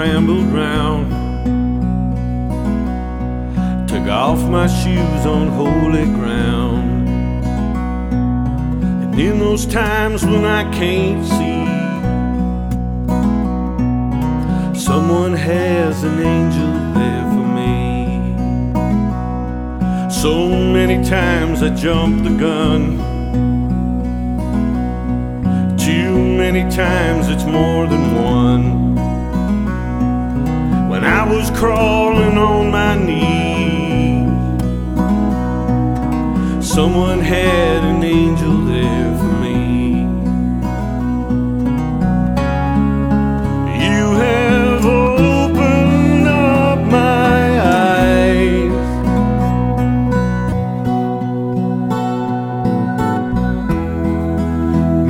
rambled round. Took off my shoes on holy ground. And in those times when I can't see, someone has an angel there for me. So many times I jumped the gun. Many times it's more than one. When I was crawling on my knees, someone had an angel there for.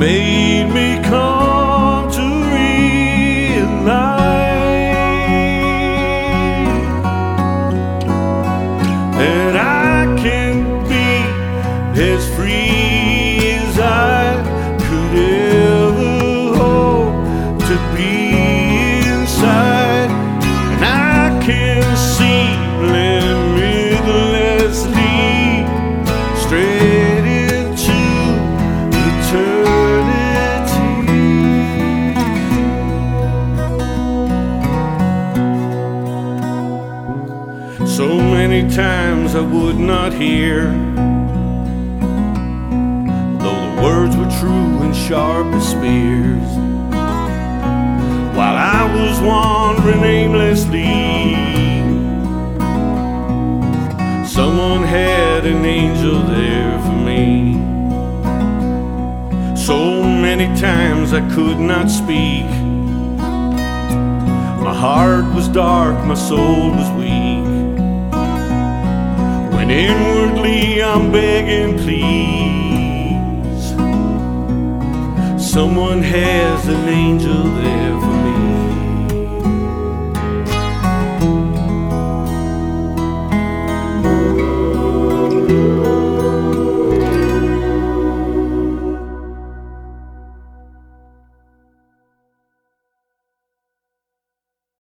Made me come to realize that I can be as free So many times I would not hear, though the words were true and sharp as spears. While I was wandering aimlessly, someone had an angel there for me. So many times I could not speak. My heart was dark, my soul was weak. Inwardly I'm begging, please. Someone has an angel there